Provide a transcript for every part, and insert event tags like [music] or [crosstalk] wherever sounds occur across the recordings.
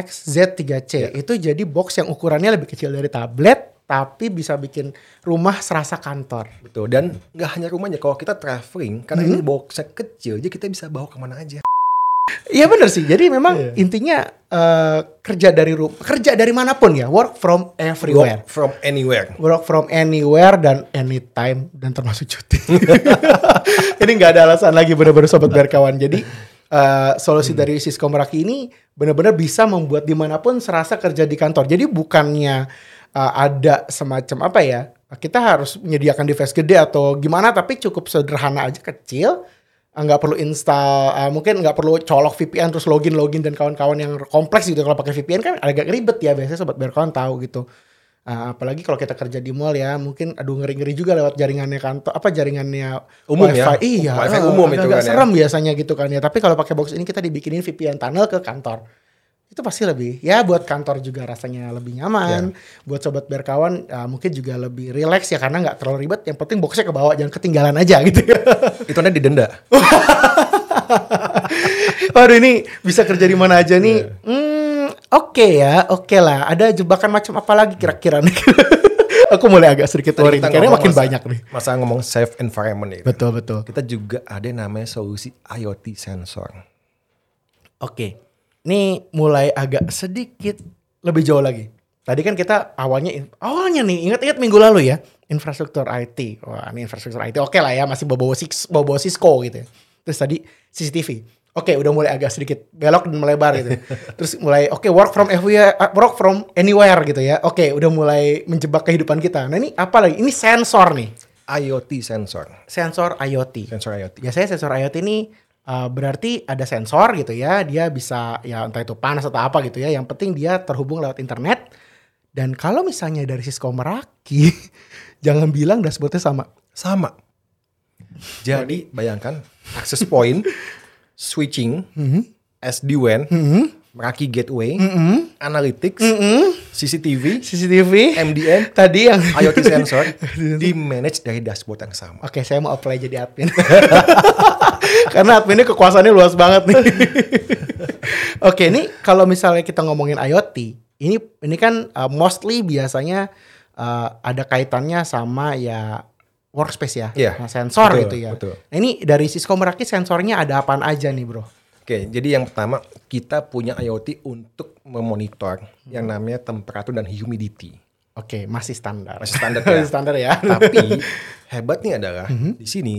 MX Z3C itu jadi box yang ukurannya lebih kecil dari tablet tapi bisa bikin rumah serasa kantor. Betul. Dan nggak hanya rumahnya, kalau kita traveling, karena Hmm. ini boxnya kecil, jadi kita bisa bawa ke mana aja. Iya bener sih. Jadi memang Iya. intinya eh, kerja dari rumah, kerja dari mana pun ya, work from everywhere. Work from anywhere. Work from anywhere dan anytime dan termasuk cuti. [laughs] Ini nggak ada alasan lagi bener-bener sobat berkawan. Jadi eh, solusi dari Cisco Meraki ini benar-benar bisa membuat di mana pun serasa kerja di kantor. Jadi bukannya eh, ada semacam apa ya? Kita harus menyediakan device gede atau gimana, tapi cukup sederhana aja kecil. Eh, nggak perlu install, eh, mungkin nggak perlu colok VPN terus login login dan kawan-kawan yang kompleks gitu. Kalau pakai VPN kan agak ribet ya. Biasanya sobat berkawan tahu gitu. Uh, apalagi kalau kita kerja di mall ya, mungkin aduh ngeri-ngeri juga lewat jaringannya kantor, apa jaringannya Umum wifi. ya? Iya, Wifi eh, umum itu agak-agak kan ya. serem biasanya gitu kan ya. Tapi kalau pakai box ini kita dibikinin VPN tunnel ke kantor. Itu pasti lebih ya buat kantor juga rasanya lebih nyaman. Buat sobat berkawan uh, mungkin juga lebih rileks ya karena nggak terlalu ribet. Yang penting boxnya ke bawah jangan ketinggalan aja gitu. [laughs] Itu nanti didenda. Waduh ini bisa kerja di mana aja nih. Iya. Hmm, oke ya, oke lah. Ada jebakan macam apa lagi kira-kira nih? [laughs] Aku mulai agak sedikit worry karena makin masa- banyak nih. Masa ngomong safe environment ya. Betul betul. Kita juga ada namanya solusi IoT sensor. Oke, ini mulai agak sedikit lebih jauh lagi. Tadi kan kita awalnya awalnya nih ingat-ingat minggu lalu ya infrastruktur IT. Wah ini infrastruktur IT oke lah ya masih bawa bawa Cisco gitu. ya. Terus tadi CCTV. Oke udah mulai agak sedikit belok dan melebar gitu. [laughs] Terus mulai oke work from everywhere, uh, work from anywhere gitu ya. Oke udah mulai menjebak kehidupan kita. Nah ini apa lagi? Ini sensor nih. IoT sensor. Sensor IoT. Sensor IoT. Biasanya sensor IoT ini uh, berarti ada sensor gitu ya, dia bisa ya entah itu panas atau apa gitu ya. Yang penting dia terhubung lewat internet. Dan kalau misalnya dari Cisco Meraki, [laughs] jangan bilang dashboardnya sama. Sama. Jadi bayangkan access point, [laughs] switching, Mhm. SD-WAN, Meraki Gateway, Analytics, CCTV, CCTV MDM, tadi yang IoT sensor [laughs] di manage dari dashboard yang sama. Oke, saya mau apply jadi admin. [laughs] Karena adminnya kekuasaannya luas banget nih. [laughs] Oke, ini kalau misalnya kita ngomongin IoT, ini ini kan uh, mostly biasanya uh, ada kaitannya sama ya workspace ya, Iya, Nah, sensor betul, gitu ya. betul. Nah, ini dari Cisco Meraki sensornya ada apaan aja nih, Bro? Oke, jadi yang pertama kita punya IoT untuk memonitor yang namanya temperatur dan humidity. Oke, masih standar. Masih standar [laughs] ya. standar ya. Tapi [laughs] hebatnya adalah Mhm. di sini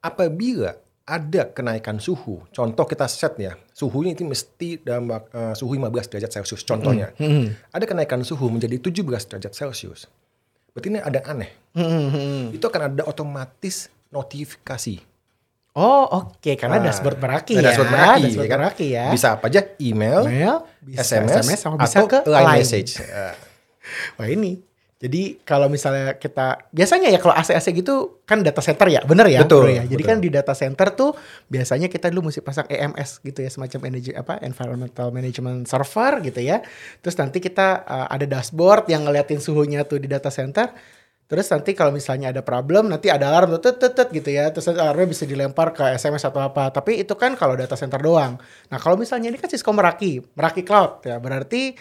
apabila ada kenaikan suhu, contoh kita set ya, suhunya itu mesti dalam uh, suhu 15 derajat Celcius contohnya. Mhm. Ada kenaikan suhu menjadi 17 derajat Celcius. Berarti ini ada yang aneh. Mhm. Itu akan ada otomatis notifikasi. Oh, oke, karena Nah, dashboard Meraki ya. dashboard Meraki, Dashboard ya kan? Meraki ya. Bisa apa aja? Email, Mail, bisa SMS, sama bisa atau ke line, message. Uh, [laughs] Wah ini. Jadi kalau misalnya kita biasanya ya kalau AC-AC gitu kan data center ya, bener ya, Betul, Bro ya. Jadi betul. kan di data center tuh biasanya kita dulu mesti pasang EMS gitu ya, semacam energy apa environmental management server gitu ya. Terus nanti kita uh, ada dashboard yang ngeliatin suhunya tuh di data center. Terus nanti kalau misalnya ada problem, nanti ada alarm tuh tet tet tet gitu ya. Terus alarmnya bisa dilempar ke SMS atau apa. Tapi itu kan kalau data center doang. Nah kalau misalnya ini kan Cisco Meraki, Meraki Cloud ya. Berarti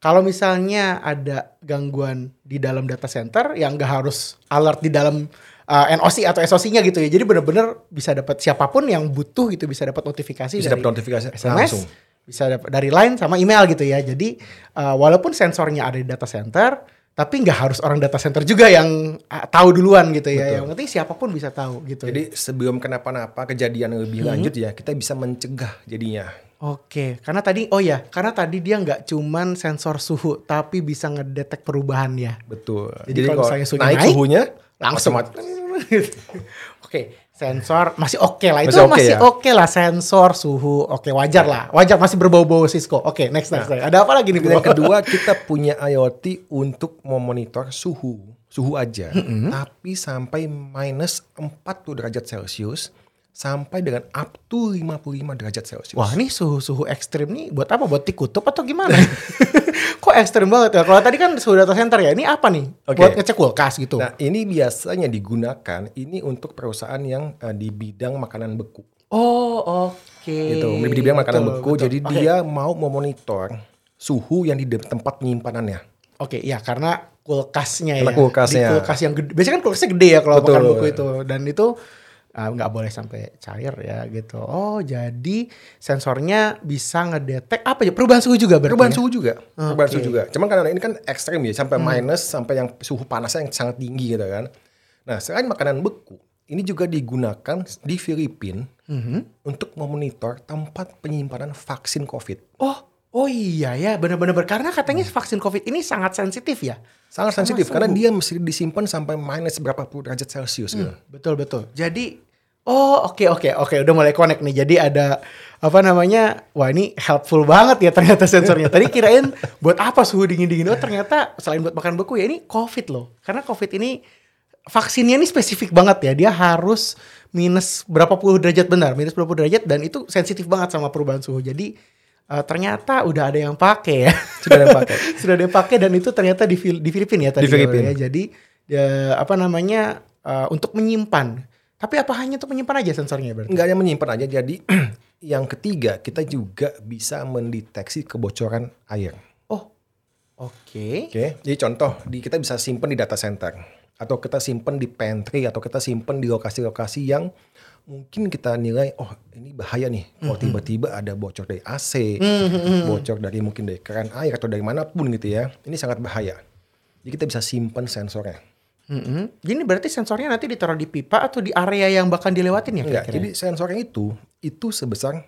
kalau misalnya ada gangguan di dalam data center yang nggak harus alert di dalam uh, NOC atau SOC-nya gitu ya. Jadi bener-bener bisa dapat siapa pun yang butuh gitu bisa dapat notifikasi bisa dari dapat notifikasi SMS, langsung. bisa dapat dari line sama email gitu ya. Jadi uh, walaupun sensornya ada di data center, tapi nggak harus orang data center juga yang uh, tahu duluan gitu ya. Betul. Yang penting siapa pun bisa tahu gitu. Jadi sebelum kenapa-napa kejadian lebih lanjut ya, kita bisa mencegah jadinya. Oke, karena tadi oh ya, karena tadi dia nggak cuman sensor suhu, tapi bisa ngedetek perubahan ya. Betul. Jadi kalau misalnya suhunya naik, naik, suhunya langsung. [laughs] Oke, sensor masih oke lah. Itu Masih oke masih ya? oke lah sensor suhu. Oke, wajar lah. Wajar masih berbau-bau Cisco. Oke, next next. next. Ada apa lagi nih? Yang kedua kita punya IoT untuk memonitor suhu, suhu aja, tapi sampai minus 40 derajat Celcius sampai dengan up to 55 derajat Celcius. Wah, ini suhu-suhu ekstrim nih buat apa? Buat dikutup atau gimana? [laughs] Kok ekstrim banget ya? Kalau tadi kan suhu data center ya. Ini apa nih? Oke. Buat ngecek kulkas gitu. Nah, ini biasanya digunakan ini untuk perusahaan yang eh, di bidang makanan beku. oh, oke. gitu. Di bidang makanan Betul, beku, betul. jadi Oke. dia mau memonitor suhu yang di tempat penyimpanannya. Oke, ya karena kulkasnya Karena ya. kulkasnya. Di kulkas yang gede. Biasanya kan kulkasnya gede ya kalau makan buku itu. Dan itu ah, nggak boleh sampai cair ya gitu. Oh, jadi sensornya bisa ngedetek apa ya? Perubahan suhu juga berarti. Perubahan ya? suhu juga, perubahan Oke. suhu juga. Cuman karena ini kan ekstrim ya, sampai minus, sampai yang suhu panasnya yang sangat tinggi gitu kan. Nah, selain makanan beku, ini juga digunakan di Filipina untuk memonitor tempat penyimpanan vaksin COVID. Oh, oh iya ya, benar-benar karena katanya vaksin COVID ini sangat sensitif ya. Sangat sensitif karena dia mesti disimpan sampai minus berapa puluh derajat Celcius gitu. Betul betul. Jadi oh oke oke oke udah mulai connect nih. Jadi ada apa namanya? Wah ini helpful banget ya ternyata sensornya. Tadi kirain buat apa suhu dingin dingin? Oh ternyata selain buat makan beku ya ini COVID loh. Karena COVID ini vaksinnya ini spesifik banget ya. Dia harus minus berapa puluh derajat benar, minus berapa puluh derajat dan itu sensitif banget sama perubahan suhu. Jadi eh, ternyata udah ada yang pakai ya. [laughs] Sudah ada yang pakai. [laughs] sudah ada yang pakai dan itu ternyata di, di Filipina ya tadi Di Filipina. ya. Jadi ya, apa namanya eh, untuk menyimpan. Tapi apa hanya untuk menyimpan aja sensornya berarti? Enggak hanya menyimpan aja, jadi [clears throat] yang ketiga kita juga bisa mendeteksi kebocoran air. Oh, oke. Oke, jadi contoh di kita bisa simpan di data center atau kita simpan di pantry atau kita simpan di lokasi-lokasi yang mungkin kita nilai oh ini bahaya nih kalau tiba-tiba ada bocor dari AC, bocor dari mungkin dari keran air atau dari mana pun gitu ya. Ini sangat bahaya. Jadi kita bisa simpan sensornya. Mm-mm. Jadi berarti sensornya nanti ditaruh di pipa atau di area yang bakal dilewatin ya Enggak, kira-kira? jadi sensornya itu itu sebesar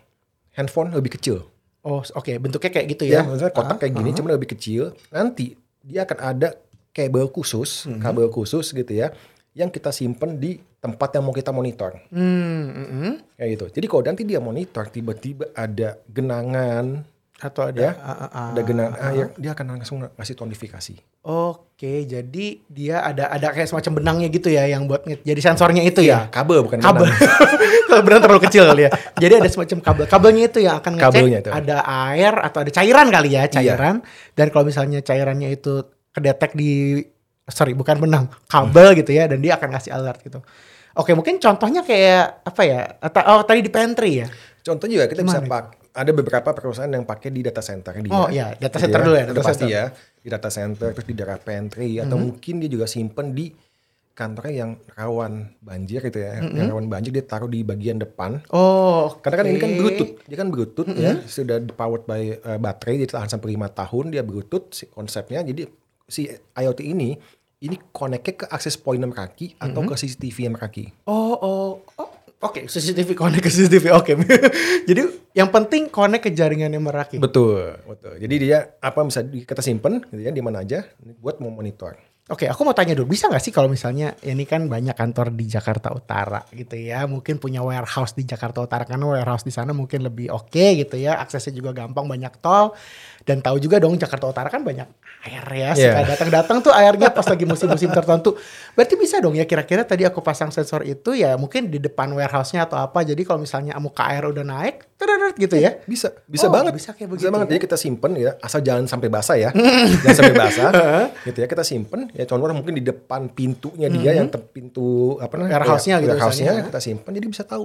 handphone lebih kecil. Oh, oke, bentuknya kayak gitu Ya, ya. kotak kayak gini cuma lebih kecil. Nanti dia akan ada kabel khusus, kabel khusus gitu ya, yang kita simpen di tempat yang mau kita monitor. Hmm, mm-mm. Kayak gitu. Jadi kalau nanti dia monitor tiba-tiba ada genangan, atau ada ya, ah, ah. ada genangan air, dia akan langsung ngasih notifikasi. Oke, jadi dia ada ada kayak semacam benangnya gitu ya yang buat jadi sensornya itu ya. Kabel bukan kabel [laughs] kalau benang terlalu kecil kali ya jadi ada semacam kabel kabelnya itu yang akan ngecek Kabelnya itu. ada air atau ada cairan kali ya cairan dan kalau misalnya cairannya itu kedetek di sorry bukan benang kabel gitu ya dan dia akan ngasih alert gitu oke mungkin contohnya kayak apa ya oh tadi di pantry ya Contoh juga kita bisa Gimana? pak ada beberapa perusahaan yang pakai di data center dia. Oh, iya, data Gitu center dulu ya, Udah data pasti center. ya. Di data center terus di daerah pantry atau Mhm. mungkin dia juga simpen di kantornya yang rawan banjir gitu ya. Yang rawan banjir dia taruh di bagian depan. Oh Karena kan ini kan. Bluetooth, dia kan Bluetooth ya, sudah powered by uh, baterai, dia tahan sampai lima tahun, dia Bluetooth si konsepnya. Jadi si IoT ini ini connect ke akses point kaki atau ke CCTV yang kaki. oh oh oh Oke, CCTV connect ke CCTV. Oke. [laughs] Jadi yang penting connect ke jaringan yang meraki. Betul, betul. Jadi dia apa bisa kita simpen gitu ya di mana aja buat mau monitor. Oke, aku mau tanya dulu, bisa nggak sih kalau misalnya ini kan banyak kantor di Jakarta Utara gitu ya, mungkin punya warehouse di Jakarta Utara karena warehouse di sana mungkin lebih oke gitu ya, aksesnya juga gampang, banyak tol dan tahu juga dong Jakarta Utara kan banyak air ya, suka Iya. datang-datang tuh airnya pas lagi musim-musim tertentu. Berarti bisa dong ya kira-kira tadi aku pasang sensor itu ya mungkin di depan warehouse-nya atau apa, jadi kalau misalnya muka air udah naik, terderet gitu ya. Bisa, bisa Oh, banget. bisa kayak begitu banget. ya? Jadi kita simpen ya, asal jangan sampai basah ya. [laughs] jangan sampai basah. gitu ya, kita simpen ya contohnya mungkin di depan pintunya dia yang te- pintu apa namanya? Warehouse-nya ya, gitu warehouse-nya misalnya. kita simpen jadi bisa tahu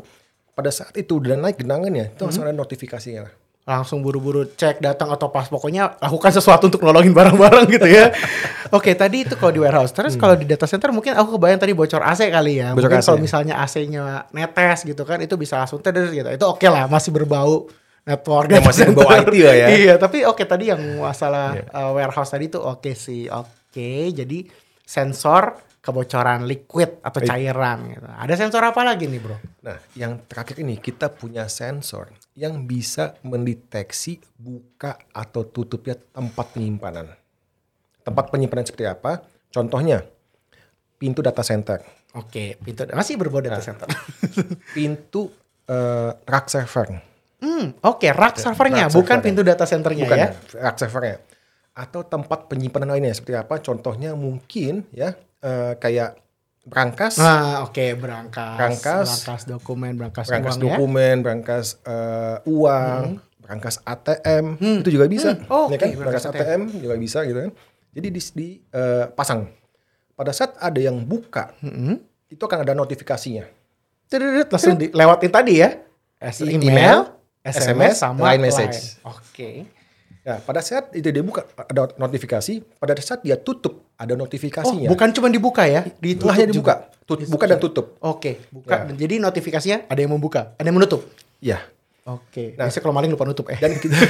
pada saat itu udah naik genangannya itu langsung ada notifikasinya lah. langsung buru-buru cek datang atau pas pokoknya lakukan sesuatu untuk nolongin barang-barang gitu ya. [laughs] Oke tadi itu kalau di warehouse. Terus kalau di data center mungkin aku kebayang tadi bocor AC kali ya. Hmm. Bocor mungkin AC. kalau misalnya AC-nya netes gitu kan itu bisa langsung teder gitu. Itu oke lah masih berbau network Ya, masih berbau. IT lah ya. [laughs] iya tapi oke tadi yang masalah Iya. uh, warehouse tadi tuh oke sih. Oke jadi sensor kebocoran liquid atau cairan gitu. Ada sensor apa lagi nih bro? Nah, yang terakhir ini kita punya sensor yang bisa mendeteksi buka atau tutupnya tempat penyimpanan. Tempat penyimpanan seperti apa? Contohnya, pintu data center, Oke pintu masih berbau Nah. data center. [laughs] pintu eh, rack server, Hmm, oke, rack servernya, rack bukan servernya. pintu data centernya bukan ya. rack servernya, atau tempat penyimpanan lainnya seperti apa? Contohnya mungkin ya eh, kayak berangkas, Nah, oke, berangkas, Berangkas. berangkas dokumen, berangkas, berangkas uang ya. dokumen, berangkas eh, uang, berangkas ATM, itu juga bisa. Hmm, oh, ya kan? oke, Berangkas berangkas ATM juga bisa gitu kan. Jadi di, di eh, pasang. Pada saat ada yang buka, Mm-mm. itu akan ada notifikasinya. Tededed, langsung dilewatin tadi ya. Email, email, SMS, SMS, sama line message. Oke. Nah, pada saat itu dia buka ada notifikasi, pada saat dia tutup ada Oh, notifikasinya. bukan cuma dibuka ya, ditutup Tengahnya dibuka. Tut- buka dan tutup. Oke, buka. Ya. Jadi notifikasinya ada yang membuka, ada yang menutup. Ya. Oke. Nah. Biasanya kalau maling lupa nutup eh. Dan kita [laughs]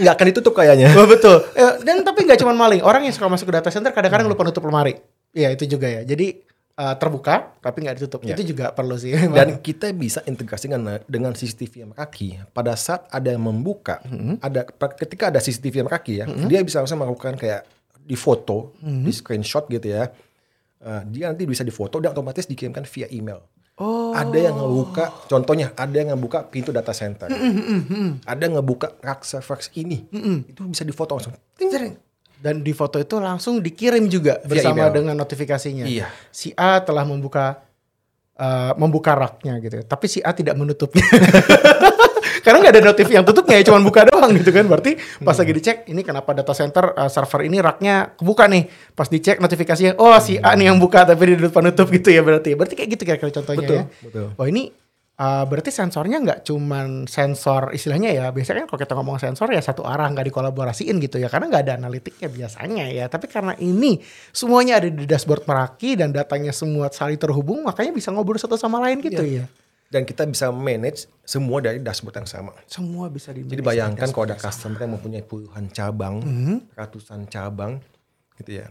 nggak akan ditutup kayaknya. Oh, betul. Eh, Dan tapi nggak cuma maling, orang yang suka masuk ke data center kadang-kadang lupa nutup lemari. Iya itu juga ya. Jadi eh, terbuka tapi nggak ditutup. Ya. Itu juga perlu sih. Dan kita bisa integrasikan dengan CCTV yang kaki. Pada saat ada yang membuka, ada ketika ada CCTV yang kaki ya, dia bisa langsung melakukan kayak di foto, di screenshot gitu ya. Eh, dia nanti bisa difoto dan otomatis dikirimkan via email. oh. Ada yang ngebuka, contohnya ada yang ngebuka pintu data center. Ada yang ngebuka rack server ini. Itu bisa difoto langsung. Ting, ting. Dan di foto itu langsung dikirim juga Via bersama email. dengan notifikasinya. Iya. Si A telah membuka eh, membuka raknya gitu. Tapi si A tidak menutupnya. [laughs] Karena nggak ada notif yang tutupnya ya, cuma buka doang gitu kan. Berarti pas lagi dicek, ini kenapa data center eh, server ini raknya kebuka nih. Pas dicek notifikasinya, oh si A nih yang buka tapi dia lupa nutup gitu ya berarti. Berarti kayak gitu kira-kira contohnya Betul, ya. betul. Wah ini uh, berarti sensornya nggak cuman sensor istilahnya ya biasanya kan kalau kita ngomong sensor ya satu arah nggak dikolaborasiin gitu ya karena nggak ada analitiknya biasanya ya. Tapi karena ini semuanya ada di dashboard Meraki dan datanya semua saling terhubung makanya bisa ngobrol satu sama lain gitu ya. Dan kita bisa manage semua dari dashboard yang sama. semua bisa di Jadi bayangkan kalau ada customer yang mempunyai puluhan cabang, ratusan cabang, gitu ya.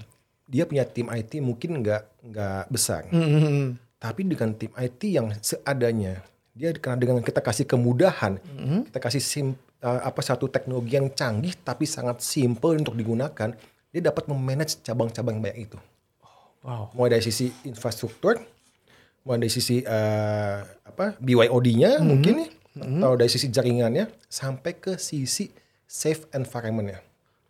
Dia punya tim IT mungkin nggak nggak besar, Hmm, tapi dengan tim IT yang seadanya, dia karena dengan kita kasih kemudahan, kita kasih sim, uh, apa satu teknologi yang canggih tapi sangat simple untuk digunakan, dia dapat memanage cabang-cabang banyak itu. wow Mulai dari sisi infrastruktur, mulai dari sisi uh, apa BYOD-nya mungkin nih, atau dari sisi jaringannya sampai ke sisi safe environment-nya.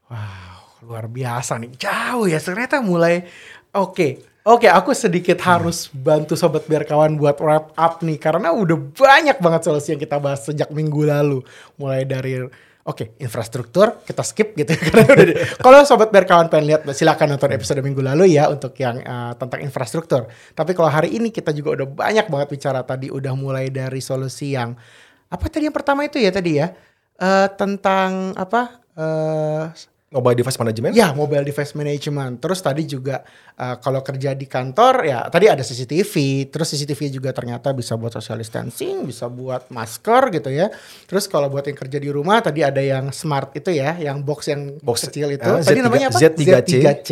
Wow, luar biasa nih. Jauh ya ternyata mulai oke. Oke, aku sedikit harus bantu sobat biar kawan buat wrap up nih karena udah banyak banget solusi yang kita bahas sejak minggu lalu. Mulai dari oke, infrastruktur kita skip gitu ya [laughs] karena udah Kalau sobat biar kawan pengen lihat silakan nonton episode minggu lalu ya untuk yang eh, tentang infrastruktur. Tapi kalau hari ini kita juga udah banyak banget bicara tadi udah mulai dari solusi yang apa tadi yang pertama itu ya tadi ya Eh, tentang apa eh Mobile device management. Ya, mobile device management. Terus tadi juga uh, kalau kerja di kantor ya tadi ada CCTV. Terus CCTV juga ternyata bisa buat social distancing, bisa buat masker gitu ya. Terus kalau buat yang kerja di rumah tadi ada yang smart itu ya, yang box yang Box, kecil itu. ah, tadi Z3 namanya apa? Z3C. Z3C.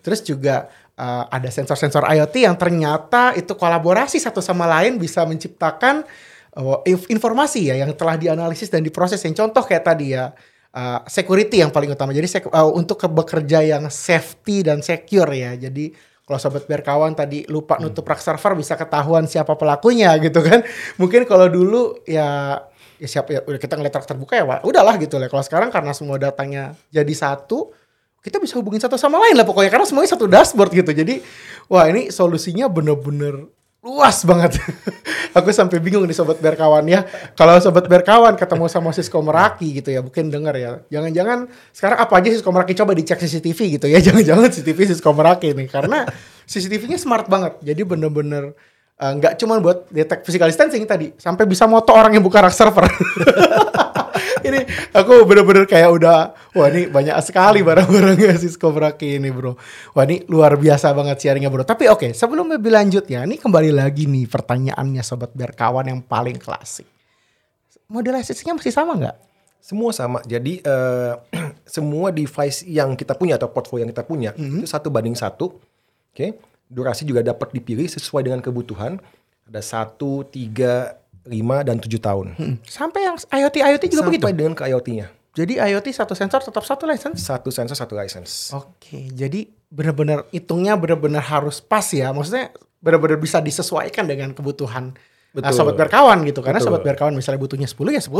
Terus juga uh, ada sensor-sensor IoT yang ternyata itu kolaborasi satu sama lain bisa menciptakan uh, inf- informasi ya yang telah dianalisis dan diproses. Yang contoh kayak tadi ya uh, security yang paling utama. Jadi uh, untuk ke- bekerja yang safety dan secure ya. Jadi kalau sobat biar kawan tadi lupa nutup rak server bisa ketahuan siapa pelakunya [laughs] gitu kan. Mungkin kalau dulu ya ya siapa ya udah kita ngeliat rak terbuka ya wah, udahlah gitu lah. Kalau sekarang karena semua datanya jadi satu kita bisa hubungin satu sama lain lah pokoknya karena semuanya satu dashboard gitu. Jadi wah ini solusinya bener-bener luas banget. [laughs] Aku sampai bingung nih sobat berkawan ya. Kalau sobat berkawan ketemu sama Sisko Meraki gitu ya, mungkin denger ya. Jangan-jangan sekarang apa aja Sisko Meraki coba dicek CCTV gitu ya. [laughs] Jangan-jangan CCTV Sisko Meraki nih karena CCTV-nya smart banget. Jadi bener-bener eh, nggak cuma buat detect physical distancing tadi, sampai bisa moto orang yang buka rak server. [laughs] aku bener-bener kayak udah wah ini banyak sekali barang-barangnya Cisco Meraki ini bro. Wah ini luar biasa banget sharingnya bro. Tapi oke sebelum lebih lanjut ya, ini kembali lagi nih pertanyaannya sobat berkawan yang paling klasik. Model SSD-nya masih sama nggak? Semua sama. Jadi eh, [clears throat] semua device yang kita punya atau portfolio yang kita punya itu satu banding satu. Oke. Durasi juga dapat dipilih sesuai dengan kebutuhan. Ada satu, tiga, lima, dan tujuh tahun. Hmm, Sampai yang IoT IoT juga Sampai begitu. dengan ke IoT-nya. Jadi IoT satu sensor tetap satu license. Satu sensor, satu license. Oke, jadi benar-benar hitungnya benar-benar harus pas ya. Maksudnya benar-benar bisa disesuaikan dengan kebutuhan uh, Betul. sobat berkawan gitu. Karena Betul. sobat berkawan misalnya butuhnya 10 ya 10.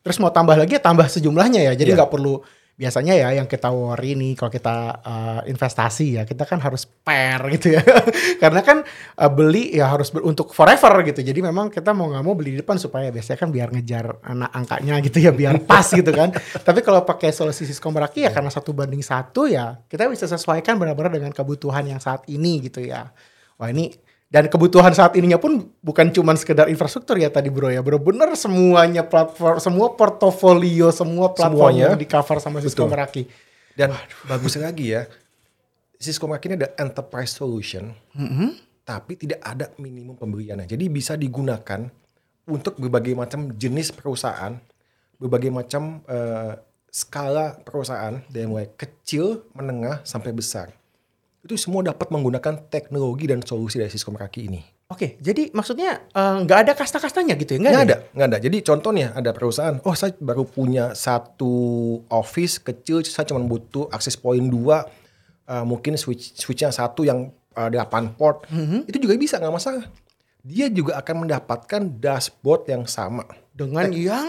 Terus mau tambah lagi ya tambah sejumlahnya ya. Jadi Iya. nggak perlu biasanya ya yang kita worry nih kalau kita uh, investasi ya kita kan harus pair gitu ya. [laughs] Karena kan uh, beli ya harus ber- untuk forever gitu. Jadi memang kita mau nggak mau beli di depan supaya biasanya kan biar ngejar anak angkanya gitu ya biar pas gitu kan. [laughs] Tapi kalau pakai solusi Cisco Meraki ya karena satu banding satu ya kita bisa sesuaikan benar-benar dengan kebutuhan yang saat ini gitu ya. Wah ini Dan kebutuhan saat ininya pun bukan cuma sekedar infrastruktur ya tadi bro ya. Bener-bener semuanya platform, semua portofolio, semua platform Semuanya. yang di cover sama Cisco Betul. Meraki. Dan bagus lagi ya, Cisco Meraki ini ada enterprise solution, tapi tidak ada minimum pembeliannya. Jadi bisa digunakan untuk berbagai macam jenis perusahaan, berbagai macam eh, skala perusahaan dari mulai kecil, menengah sampai besar. Itu semua dapat menggunakan teknologi dan solusi dari Cisco Meraki ini. Oke, jadi maksudnya eh, nggak ada kasta-kastanya gitu ya? Nggak ada? ada, nggak ada. Jadi contohnya ada perusahaan, oh saya baru punya satu office kecil, saya cuma butuh akses point dua, eh, mungkin switch switchnya satu yang eh, 8 port, itu juga bisa nggak masalah. Dia juga akan mendapatkan dashboard yang sama Dengan yang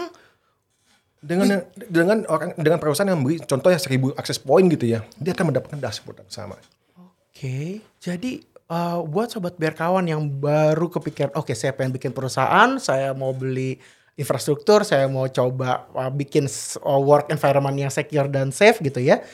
dengan dengan orang dengan perusahaan yang beri contohnya 1000 akses point gitu ya, dia akan mendapatkan dashboard yang sama. Oke, jadi uh, buat sobat berkawan yang baru kepikiran, oke saya pengen bikin perusahaan, saya mau beli infrastruktur, saya mau coba uh, bikin uh, work environment yang secure dan safe gitu ya.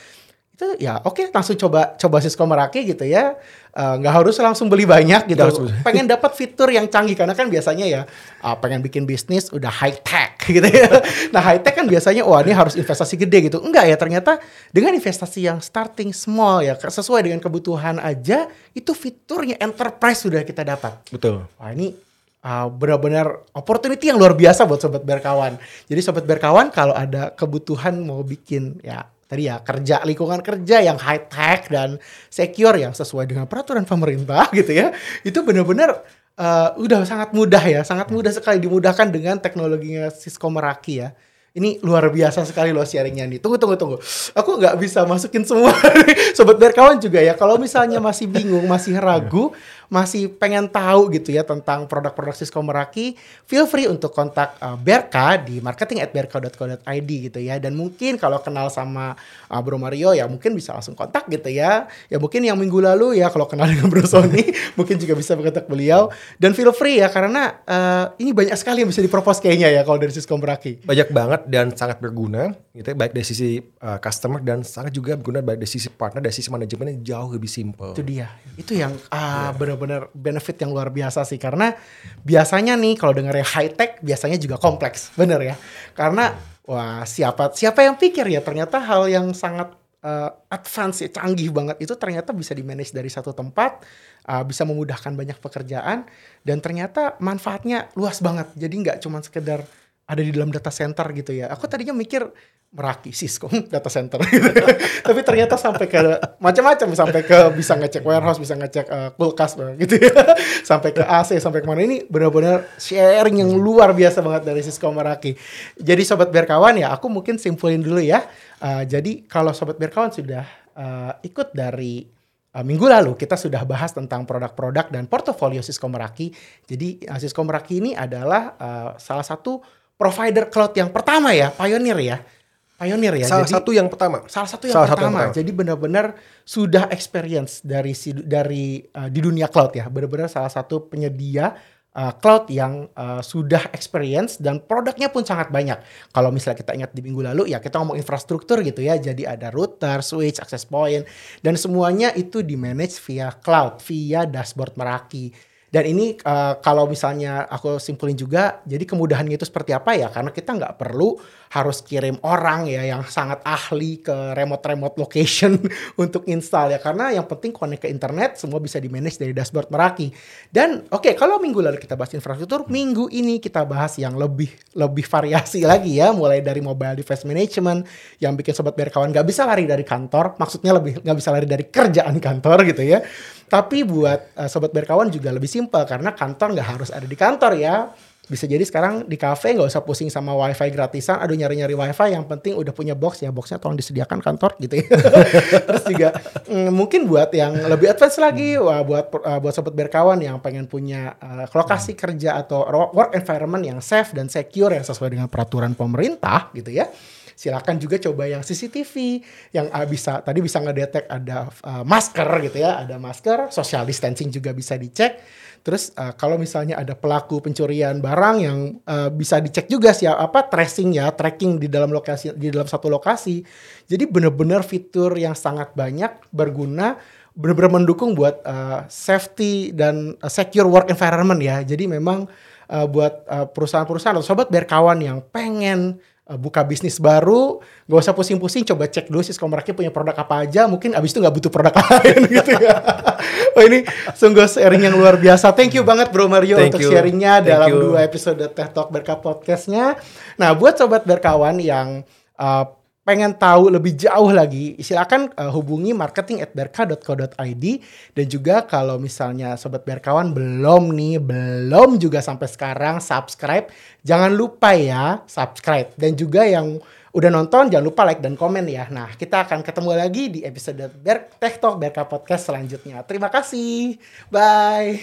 Itu ya oke langsung coba coba Cisco Meraki gitu ya. Uh, nggak harus langsung beli banyak gitu. Harus pengen dapat fitur yang canggih karena kan biasanya ya uh, pengen bikin bisnis udah high tech [laughs] gitu ya. Nah high tech kan biasanya wah ini harus investasi gede gitu. Enggak ya ternyata dengan investasi yang starting small ya sesuai dengan kebutuhan aja itu fiturnya enterprise sudah kita dapat. Betul. Wah ini uh, benar-benar opportunity yang luar biasa buat sobat berkawan. Jadi sobat berkawan kalau ada kebutuhan mau bikin ya tadi ya kerja lingkungan kerja yang high tech dan secure yang sesuai dengan peraturan pemerintah [laughs] gitu ya. Itu benar-benar uh, udah sangat mudah ya, sangat mudah sekali dimudahkan dengan teknologinya Cisco Meraki ya. Ini luar biasa sekali loh sharingnya nih. Tunggu, tunggu, tunggu. Aku nggak bisa masukin semua. [laughs] Sobat berkawan juga ya. Kalau misalnya masih bingung, masih ragu, masih pengen tahu gitu ya tentang produk-produk Cisco Meraki, feel free untuk kontak uh, Berka di marketing@berka.co.id gitu ya. Dan mungkin kalau kenal sama uh, Bro Mario ya mungkin bisa langsung kontak gitu ya. Ya mungkin yang minggu lalu ya kalau kenal [laughs] dengan Bro Sony mungkin juga bisa kontak beliau. Dan feel free ya karena uh, ini banyak sekali yang bisa dipropos kayaknya ya kalau dari Cisco Meraki. Banyak banget dan sangat berguna gitu ya, baik dari sisi uh, customer dan sangat juga berguna baik dari sisi partner dari sisi manajemennya jauh lebih simple. Itu dia. Itu yang ah, benar-benar benefit yang luar biasa sih karena biasanya nih kalau dengar high tech biasanya juga kompleks, bener ya. Karena wah siapa siapa yang pikir ya ternyata hal yang sangat eh, advance ya, canggih banget itu ternyata bisa di manage dari satu tempat, ah, bisa memudahkan banyak pekerjaan dan ternyata manfaatnya luas banget. Jadi nggak cuma sekedar ada di dalam data center gitu ya. Aku tadinya mikir Meraki, Cisco, [laughs] data center [laughs] gitu. Tapi ternyata sampai ke macam-macam, sampai ke bisa ngecek warehouse, bisa ngecek eh, kulkas gitu ya. [laughs] sampai ke AC, sampai ke mana ini benar-benar sharing yang luar biasa banget dari Cisco Meraki. Jadi sobat berkawan ya, aku mungkin simpulin dulu ya. Eh, jadi kalau sobat berkawan sudah eh, ikut dari Uh, minggu lalu kita sudah bahas tentang produk-produk dan portofolio Cisco Meraki. Jadi uh, Cisco Meraki ini adalah uh, salah satu provider cloud yang pertama ya, pioneer ya. Pioneer ya. Salah Jadi- satu yang pertama. salah satu yang Salah satu yang pertama. pertama. Jadi benar-benar sudah experience dari si- dari uh, di dunia cloud ya. Benar-benar salah satu penyedia uh, cloud yang uh, sudah experience dan produknya pun sangat banyak. Kalau misalnya kita ingat di minggu lalu ya kita ngomong infrastruktur gitu ya. Jadi ada router, switch, access point dan semuanya itu di manage via cloud, via dashboard Meraki. Dan ini uh, kalau misalnya aku simpulin juga, jadi kemudahannya itu seperti apa ya? Karena kita nggak perlu harus kirim orang ya yang sangat ahli ke remote-remote location [laughs] untuk install ya. Karena yang penting connect ke internet, semua bisa di manage dari dashboard Meraki. Dan oke, kalau minggu lalu kita bahas infrastruktur, minggu ini kita bahas yang lebih lebih variasi [laughs] lagi ya, mulai dari mobile device management yang bikin sobat berkawan nggak bisa lari dari kantor, maksudnya lebih nggak bisa lari dari kerjaan kantor [laughs] gitu ya. Tapi buat uh, sobat berkawan juga lebih simpel karena kantor nggak harus ada di kantor ya. Bisa jadi sekarang di cafe nggak usah pusing sama wifi gratisan. Aduh nyari-nyari wifi yang penting udah punya box ya. Boxnya tolong disediakan kantor gitu ya. [laughs] Terus juga mm, mungkin buat yang lebih advance lagi, wah buat uh, buat sobat berkawan yang pengen punya uh, lokasi kerja atau work environment yang safe dan secure yang sesuai dengan peraturan pemerintah gitu ya silakan juga coba yang CCTV yang uh, bisa tadi bisa ngedetek ada uh, masker gitu ya, ada masker, social distancing juga bisa dicek. Terus uh, kalau misalnya ada pelaku pencurian barang yang uh, bisa dicek juga sih apa tracing ya, tracking di dalam lokasi di dalam satu lokasi. Jadi benar-benar fitur yang sangat banyak berguna benar-benar mendukung buat uh, safety dan uh, secure work environment ya. Jadi memang uh, buat perusahaan-perusahaan atau sobat berkawan yang pengen buka bisnis baru, gak usah pusing-pusing, coba cek dulu Siskom Meraki punya produk apa aja, mungkin abis itu nggak butuh produk [laughs] lain gitu ya. oh ini sungguh sharing yang luar biasa. Thank you banget Bro Mario Thank untuk you. sharingnya Thank dalam you. dua episode Teh Talk Berka Podcastnya. Nah buat sobat berkawan yang uh, pengen tahu lebih jauh lagi, silakan uh, hubungi marketing at berka.co.id dan juga kalau misalnya sobat berkawan belum nih, belum juga sampai sekarang subscribe, jangan lupa ya subscribe dan juga yang udah nonton jangan lupa like dan komen ya. Nah kita akan ketemu lagi di episode Ber Tech Talk Berka Podcast selanjutnya. Terima kasih, bye.